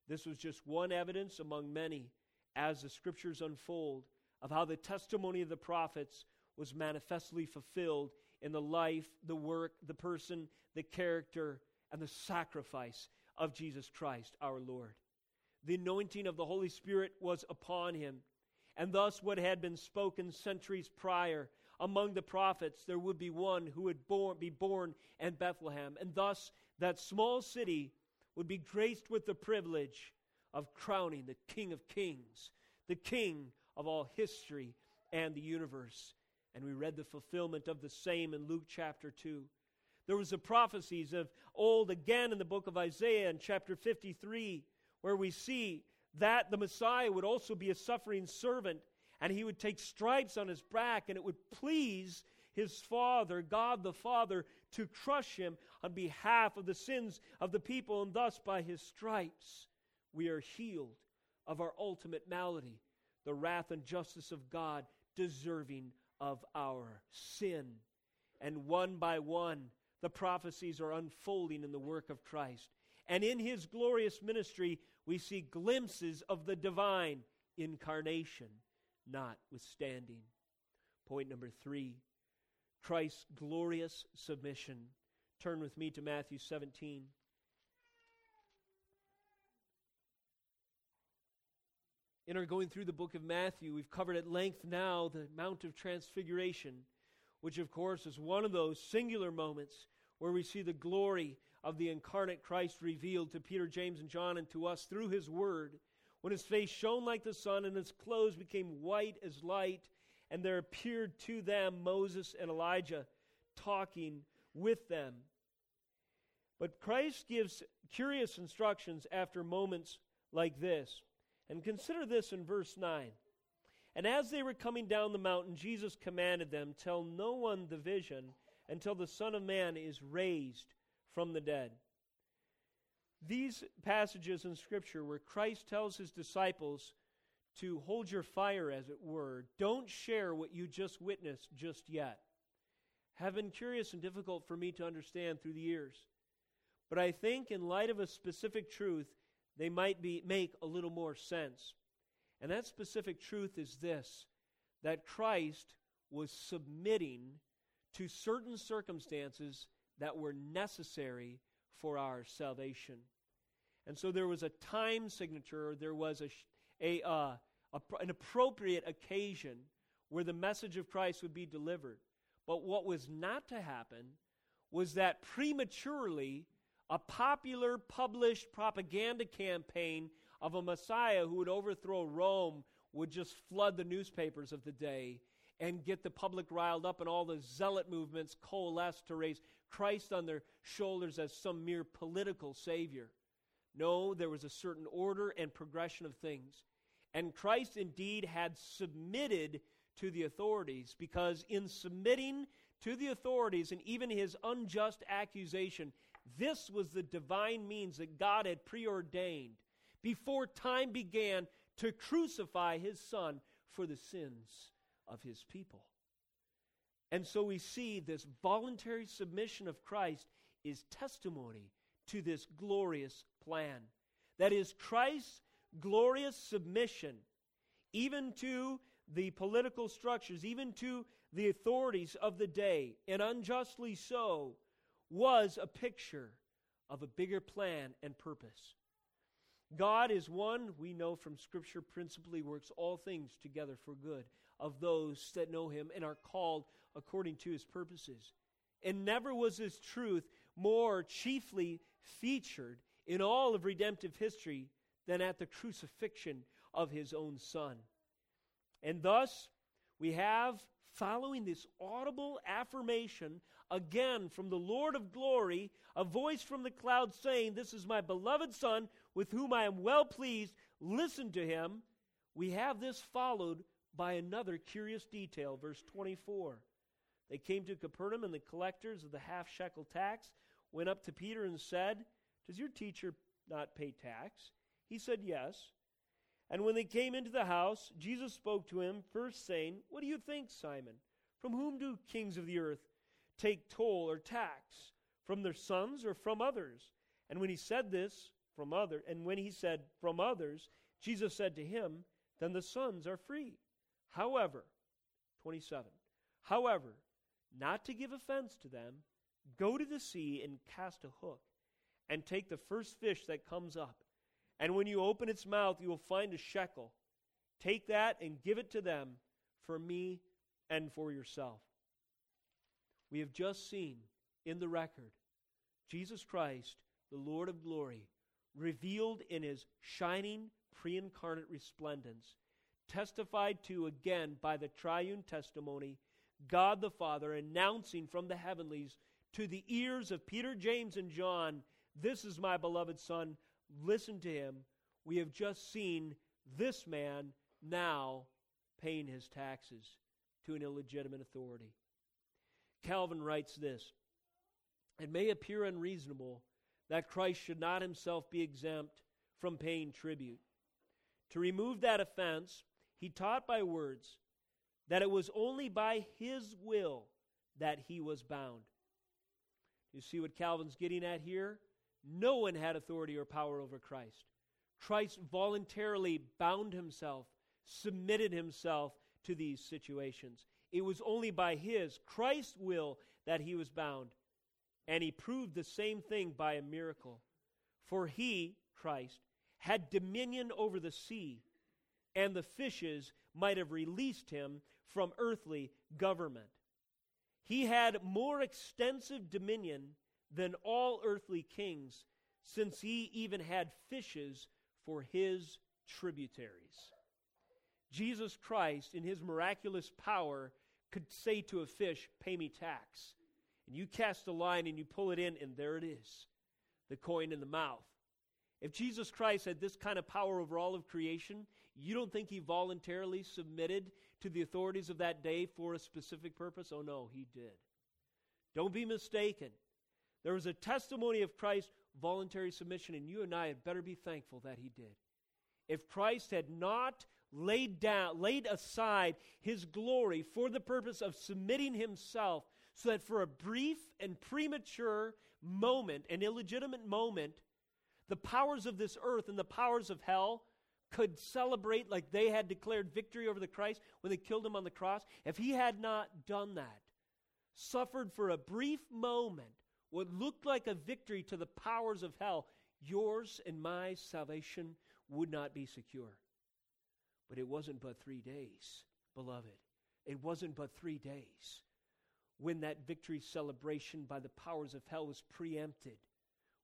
This was just one evidence among many as the scriptures unfold of how the testimony of the prophets was manifestly fulfilled in the life, the work, the person, the character, and the sacrifice of Jesus Christ our Lord. The anointing of the Holy Spirit was upon him. And thus, what had been spoken centuries prior among the prophets, there would be one who would born, be born in Bethlehem. And thus, that small city would be graced with the privilege of crowning the King of Kings, the King of all history and the universe. And we read the fulfillment of the same in Luke chapter 2. There was the prophecies of old again in the book of Isaiah in chapter 53, where we see that the Messiah would also be a suffering servant, and he would take stripes on his back, and it would please his Father, God the Father, to crush him on behalf of the sins of the people, and thus by his stripes we are healed of our ultimate malady, the wrath and justice of God, deserving of our sin. And one by one, the prophecies are unfolding in the work of Christ. And in his glorious ministry, we see glimpses of the divine incarnation, notwithstanding. Point number three Christ's glorious submission. Turn with me to Matthew 17. In our going through the book of Matthew, we've covered at length now the Mount of Transfiguration, which, of course, is one of those singular moments where we see the glory of the incarnate Christ revealed to Peter, James, and John and to us through his word. When his face shone like the sun and his clothes became white as light, and there appeared to them Moses and Elijah talking with them. But Christ gives curious instructions after moments like this. And consider this in verse 9. And as they were coming down the mountain, Jesus commanded them, Tell no one the vision until the Son of Man is raised from the dead. These passages in Scripture where Christ tells his disciples to hold your fire, as it were. Don't share what you just witnessed just yet. Have been curious and difficult for me to understand through the years. But I think, in light of a specific truth, they might be, make a little more sense. And that specific truth is this that Christ was submitting to certain circumstances that were necessary for our salvation. And so there was a time signature, there was a, a, uh, a, an appropriate occasion where the message of Christ would be delivered. But what was not to happen was that prematurely a popular published propaganda campaign of a Messiah who would overthrow Rome would just flood the newspapers of the day and get the public riled up, and all the zealot movements coalesce to raise Christ on their shoulders as some mere political savior. No, there was a certain order and progression of things. And Christ indeed had submitted to the authorities because, in submitting to the authorities and even his unjust accusation, this was the divine means that God had preordained before time began to crucify his son for the sins of his people. And so we see this voluntary submission of Christ is testimony to this glorious plan. That is, Christ's glorious submission, even to the political structures, even to the authorities of the day, and unjustly so, was a picture of a bigger plan and purpose. God is one, we know from Scripture, principally works all things together for good of those that know Him and are called according to His purposes. And never was this truth more chiefly featured in all of redemptive history than at the crucifixion of his own son. And thus, we have, following this audible affirmation again from the Lord of glory, a voice from the cloud saying, This is my beloved Son, with whom I am well pleased. Listen to him. We have this followed by another curious detail, verse 24. They came to Capernaum, and the collectors of the half shekel tax went up to Peter and said, Does your teacher not pay tax? He said, Yes. And when they came into the house, Jesus spoke to him, first saying, What do you think, Simon? From whom do kings of the earth take toll or tax? From their sons or from others? And when he said this, from other, and when he said from others, Jesus said to him, Then the sons are free. However, 27. However, not to give offense to them, go to the sea and cast a hook, and take the first fish that comes up and when you open its mouth, you will find a shekel. Take that and give it to them for me and for yourself. We have just seen in the record Jesus Christ, the Lord of glory, revealed in his shining pre incarnate resplendence, testified to again by the triune testimony, God the Father announcing from the heavenlies to the ears of Peter, James, and John, This is my beloved Son, listen to him. We have just seen this man now paying his taxes to an illegitimate authority. Calvin writes this It may appear unreasonable that Christ should not himself be exempt from paying tribute. To remove that offense, he taught by words that it was only by his will that he was bound. You see what Calvin's getting at here? No one had authority or power over Christ. Christ voluntarily bound himself, submitted himself to these situations. It was only by his, Christ's will, that he was bound. And he proved the same thing by a miracle. For he, Christ, had dominion over the sea, and the fishes might have released him from earthly government. He had more extensive dominion than all earthly kings, since he even had fishes for his tributaries. Jesus Christ, in his miraculous power, could say to a fish, Pay me tax. And you cast a line and you pull it in, and there it is the coin in the mouth. If Jesus Christ had this kind of power over all of creation, you don't think he voluntarily submitted to the authorities of that day for a specific purpose? Oh, no, he did. Don't be mistaken. There was a testimony of Christ's voluntary submission, and you and I had better be thankful that he did. If Christ had not laid down, laid aside his glory for the purpose of submitting himself, so that for a brief and premature moment, an illegitimate moment, the powers of this earth and the powers of hell could celebrate like they had declared victory over the Christ when they killed him on the cross, if he had not done that, suffered for a brief moment what looked like a victory to the powers of hell, yours and my salvation would not be secure. But it wasn't but three days, beloved. It wasn't but three days when that victory celebration by the powers of hell was preempted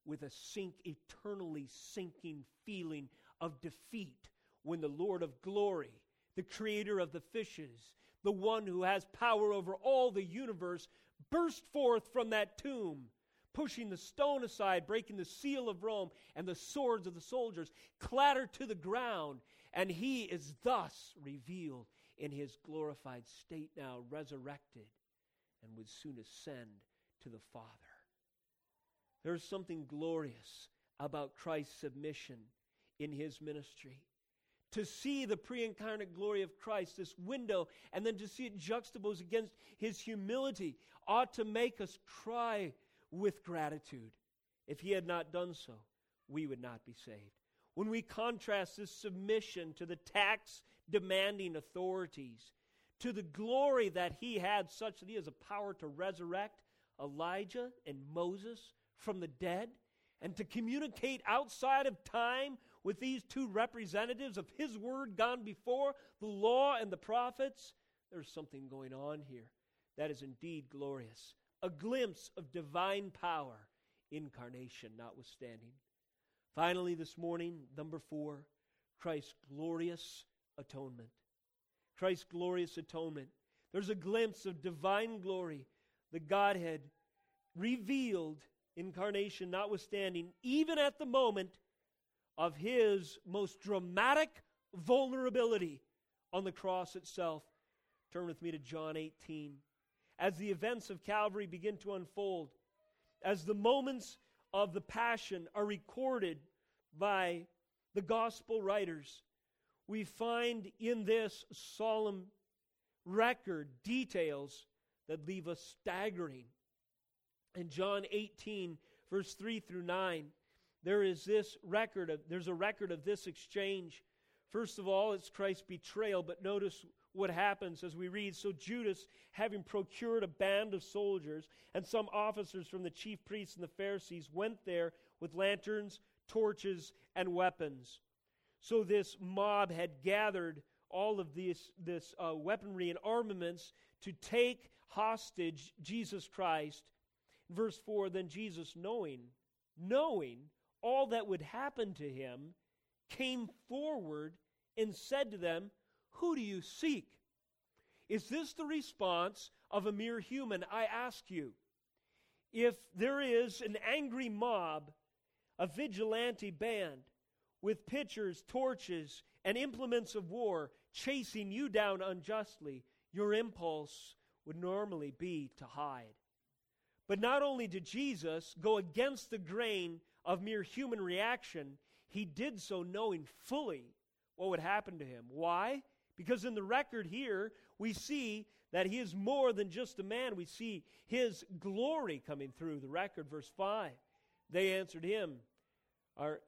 with a sink, eternally sinking feeling of defeat when the Lord of glory, the creator of the fishes, the one who has power over all the universe, burst forth from that tomb, pushing the stone aside, breaking the seal of Rome, and the swords of the soldiers clatter to the ground, and he is thus revealed in his glorified state now, resurrected, and would soon ascend to the Father. There's something glorious about Christ's submission in his ministry. To see the pre incarnate glory of Christ, this window, and then to see it juxtaposed against his humility, ought to make us cry with gratitude. If he had not done so, we would not be saved. When we contrast this submission to the tax demanding authorities, to the glory that he had, such that he has a power to resurrect Elijah and Moses from the dead, and to communicate outside of time with these two representatives of his word gone before, the law and the prophets, there's something going on here that is indeed glorious. A glimpse of divine power, incarnation notwithstanding. Finally, this morning, number four, Christ's glorious atonement. Christ's glorious atonement. There's a glimpse of divine glory, the Godhead revealed, incarnation notwithstanding, even at the moment of his most dramatic vulnerability on the cross itself. Turn with me to John 18. As the events of Calvary begin to unfold, as the moments of the Passion are recorded by the gospel writers, we find in this solemn record details that leave us staggering. In John 18, verse 3 through 9, there is this record of there's a record of this exchange. First of all, it's Christ's betrayal, but notice what happens as we read. So Judas, having procured a band of soldiers and some officers from the chief priests and the Pharisees, went there with lanterns, torches, and weapons. So this mob had gathered all of this, this uh, weaponry and armaments to take hostage Jesus Christ. Verse 4 Then Jesus, knowing, knowing all that would happen to him, came forward and said to them, Who do you seek? Is this the response of a mere human? I ask you. If there is an angry mob, a vigilante band, with pitchers, torches, and implements of war chasing you down unjustly, your impulse would normally be to hide. But not only did Jesus go against the grain of mere human reaction, he did so knowing fully what would happen to him. Why? Because in the record here, we see that he is more than just a man. We see his glory coming through the record. Verse 5. They answered him, our,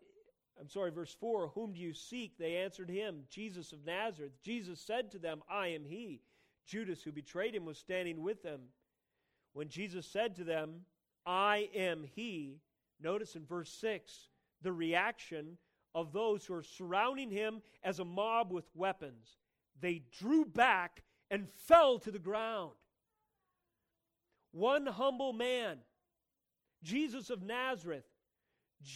I'm sorry, verse 4 Whom do you seek? They answered him, Jesus of Nazareth. Jesus said to them, I am he. Judas, who betrayed him, was standing with them. When Jesus said to them, I am he, notice in verse 6 the reaction of those who are surrounding him as a mob with weapons. They drew back and fell to the ground. One humble man, Jesus of Nazareth,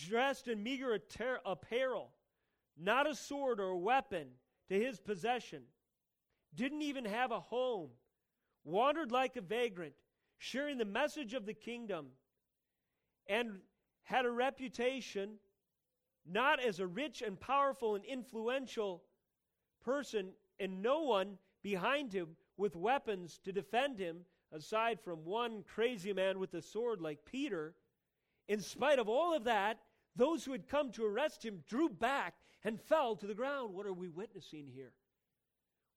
dressed in meager apparel, not a sword or a weapon to his possession, didn't even have a home, wandered like a vagrant, sharing the message of the kingdom, and had a reputation not as a rich and powerful and influential person, and no one behind him with weapons to defend him, aside from one crazy man with a sword like Peter. In spite of all of that, those who had come to arrest him drew back and fell to the ground. What are we witnessing here?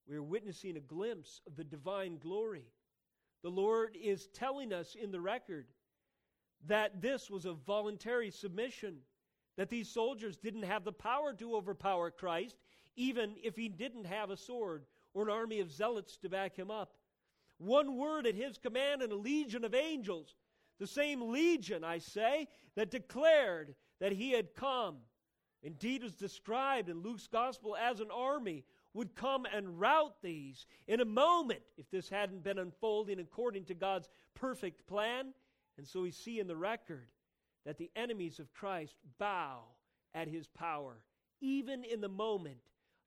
We are witnessing a glimpse of the divine glory. The Lord is telling us in the record that this was a voluntary submission, that these soldiers didn't have the power to overpower Christ, even if he didn't have a sword or an army of zealots to back him up. One word at his command, and a legion of angels, the same legion, I say, that declared that he had come. Indeed, was described in Luke's gospel as an army would come and rout these in a moment if this hadn't been unfolding according to God's perfect plan. And so we see in the record that the enemies of Christ bow at his power, even in the moment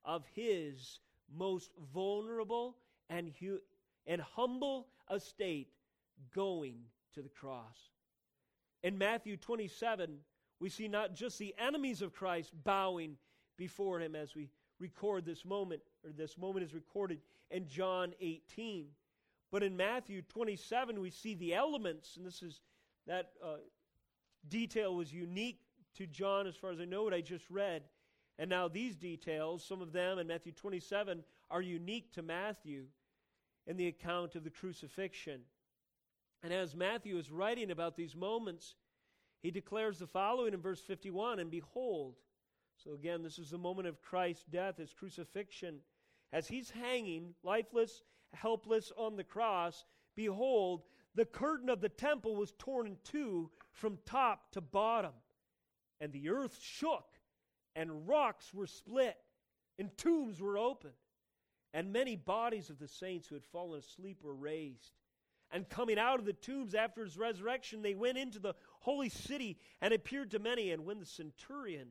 of his most vulnerable and, hu- and humble estate going to the cross. In Matthew 27, we see not just the enemies of Christ bowing before him as we record this moment, or this moment is recorded in John 18. But in Matthew 27, we see the elements, and this is that uh, detail was unique to John as far as I know what I just read. And now these details, some of them in Matthew 27, are unique to Matthew in the account of the crucifixion. And as Matthew is writing about these moments, he declares the following in verse 51 And behold, so again, this is the moment of Christ's death, his crucifixion. As he's hanging, lifeless, helpless on the cross, behold, the curtain of the temple was torn in two from top to bottom. And the earth shook, and rocks were split, and tombs were opened. And many bodies of the saints who had fallen asleep were raised. And coming out of the tombs after his resurrection, they went into the holy city and appeared to many. And when the centurion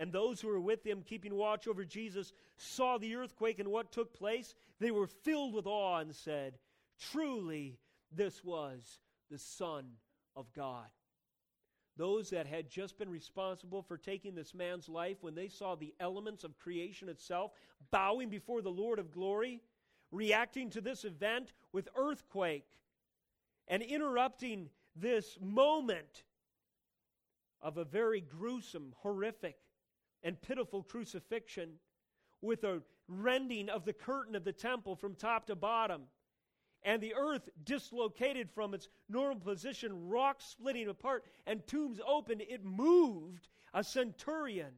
and those who were with him, keeping watch over Jesus, saw the earthquake and what took place, they were filled with awe and said, Truly, this was the Son of God. Those that had just been responsible for taking this man's life, when they saw the elements of creation itself bowing before the Lord of glory, reacting to this event with earthquake, and interrupting this moment of a very gruesome, horrific and pitiful crucifixion with a rending of the curtain of the temple from top to bottom, and the earth dislocated from its normal position, rocks splitting apart, and tombs opened, it moved a centurion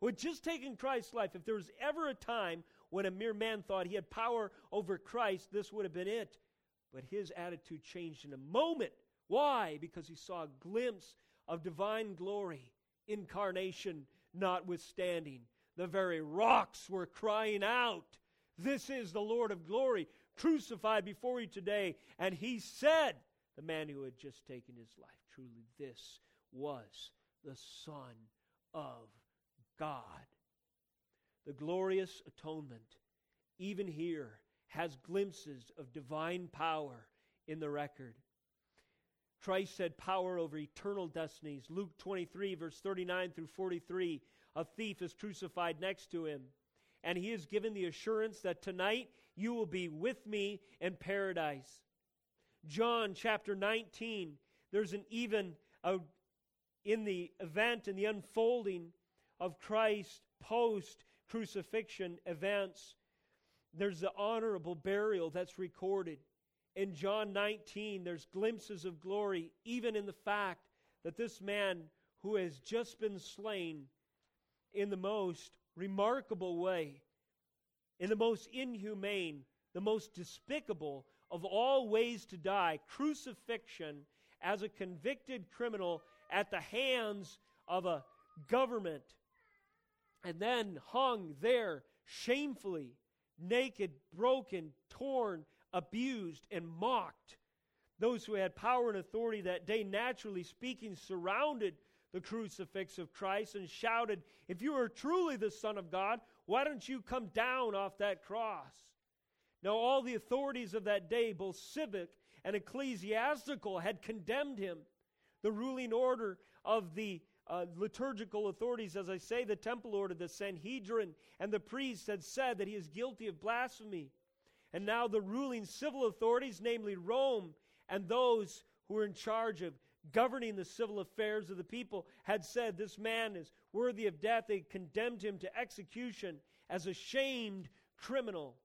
who had just taken Christ's life. If there was ever a time when a mere man thought he had power over Christ, this would have been it. But his attitude changed in a moment. Why? Because he saw a glimpse of divine glory, incarnation, notwithstanding. The very rocks were crying out, This is the Lord of glory, crucified before you today. And he said, The man who had just taken his life, truly this was the Son of God. The glorious atonement even here, has glimpses of divine power in the record. Christ had power over eternal destinies. Luke 23, verse 39 through 43, a thief is crucified next to him. And he is given the assurance that tonight you will be with me in paradise. John chapter 19, there's an even a, in the event and the unfolding of Christ post crucifixion events, there's the honorable burial that's recorded. In John 19, there's glimpses of glory, even in the fact that this man who has just been slain in the most remarkable way, in the most inhumane, the most despicable of all ways to die, crucifixion as a convicted criminal at the hands of a government, and then hung there shamefully, naked, broken, torn, abused, and mocked. Those who had power and authority that day, naturally speaking, surrounded the crucifix of Christ and shouted, If you are truly the Son of God, why don't you come down off that cross? Now, all the authorities of that day, both civic and ecclesiastical, had condemned him. The ruling order of the uh, liturgical authorities, as I say, the temple order, the Sanhedrin, and the priests had said that he is guilty of blasphemy. And now the ruling civil authorities, namely Rome, and those who were in charge of governing the civil affairs of the people, had said this man is worthy of death. They condemned him to execution as a shamed criminal.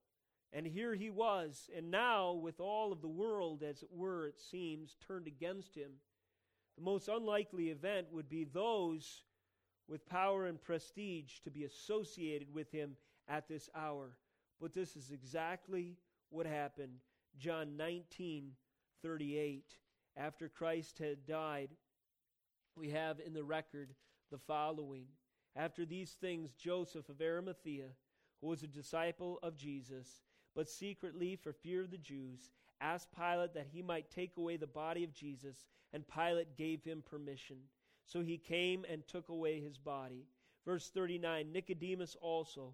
And here he was, and now, with all of the world, as it were, it seems, turned against him, the most unlikely event would be those with power and prestige to be associated with him at this hour. But this is exactly what happened. John 19 38. After Christ had died, we have in the record the following. After these things, Joseph of Arimathea, who was a disciple of Jesus, but secretly for fear of the Jews, asked Pilate that he might take away the body of Jesus, and Pilate gave him permission. So he came and took away his body. Verse 39 Nicodemus also,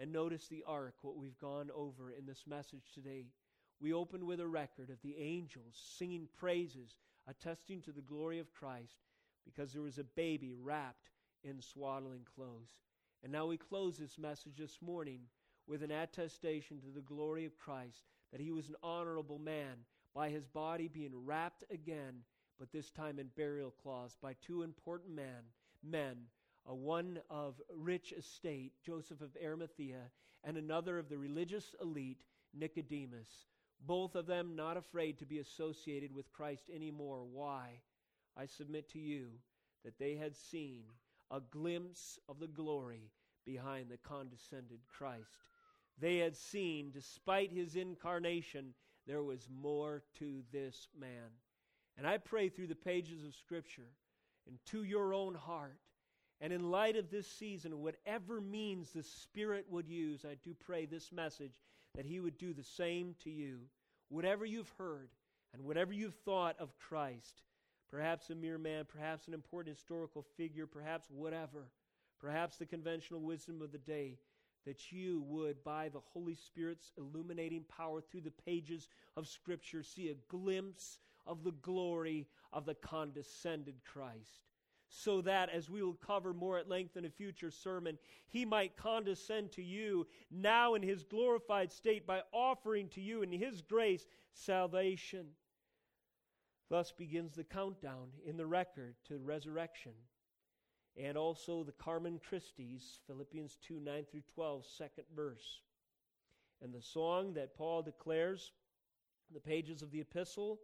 And notice the arc, what we've gone over in this message today. We open with a record of the angels singing praises, attesting to the glory of Christ, because there was a baby wrapped in swaddling clothes. And now we close this message this morning with an attestation to the glory of Christ that he was an honorable man by his body being wrapped again, but this time in burial cloths by two important men, men, a one of rich estate, Joseph of Arimathea, and another of the religious elite, Nicodemus. Both of them not afraid to be associated with Christ anymore. Why? I submit to you that they had seen a glimpse of the glory behind the condescended Christ. They had seen, despite his incarnation, there was more to this man. And I pray through the pages of Scripture and to your own heart, and in light of this season, whatever means the Spirit would use, I do pray this message that He would do the same to you. Whatever you've heard and whatever you've thought of Christ, perhaps a mere man, perhaps an important historical figure, perhaps whatever, perhaps the conventional wisdom of the day, that you would, by the Holy Spirit's illuminating power through the pages of Scripture, see a glimpse of the glory of the condescended Christ. So that, as we will cover more at length in a future sermon, he might condescend to you now in his glorified state by offering to you in his grace salvation. Thus begins the countdown in the record to resurrection. And also the Carmen Christi's, Philippians 2 9 through 12, second verse. And the song that Paul declares in the pages of the epistle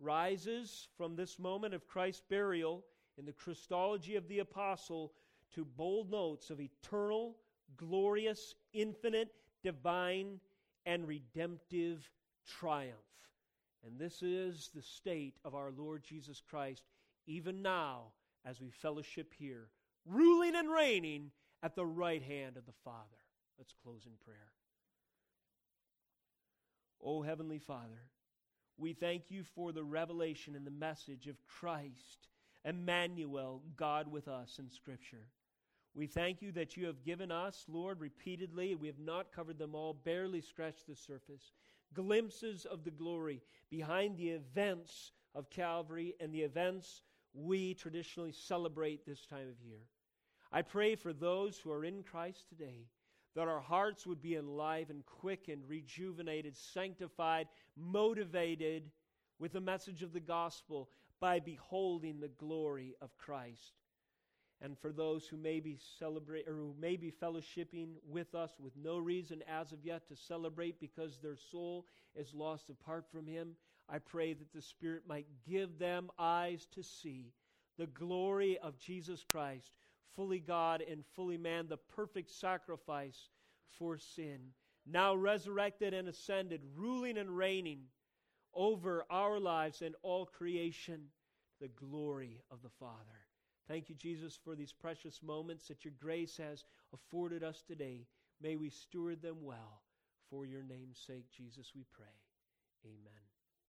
rises from this moment of Christ's burial in the Christology of the apostle to bold notes of eternal, glorious, infinite, divine, and redemptive triumph. And this is the state of our Lord Jesus Christ, even now as we fellowship here, ruling and reigning at the right hand of the Father. Let's close in prayer. O Heavenly Father, we thank you for the revelation and the message of Christ, Emmanuel, God with us in Scripture. We thank you that you have given us, Lord, repeatedly, we have not covered them all, barely scratched the surface, glimpses of the glory behind the events of Calvary and the events we traditionally celebrate this time of year. I pray for those who are in Christ today that our hearts would be enlivened, quickened, rejuvenated, sanctified, motivated with the message of the gospel by beholding the glory of Christ. And for those who may be celebrate or who may be fellowshipping with us with no reason as of yet to celebrate because their soul is lost apart from him, I pray that the Spirit might give them eyes to see the glory of Jesus Christ fully God and fully man, the perfect sacrifice for sin, now resurrected and ascended, ruling and reigning over our lives and all creation, the glory of the Father. Thank you, Jesus, for these precious moments that your grace has afforded us today. May we steward them well. For your name's sake, Jesus, we pray. Amen.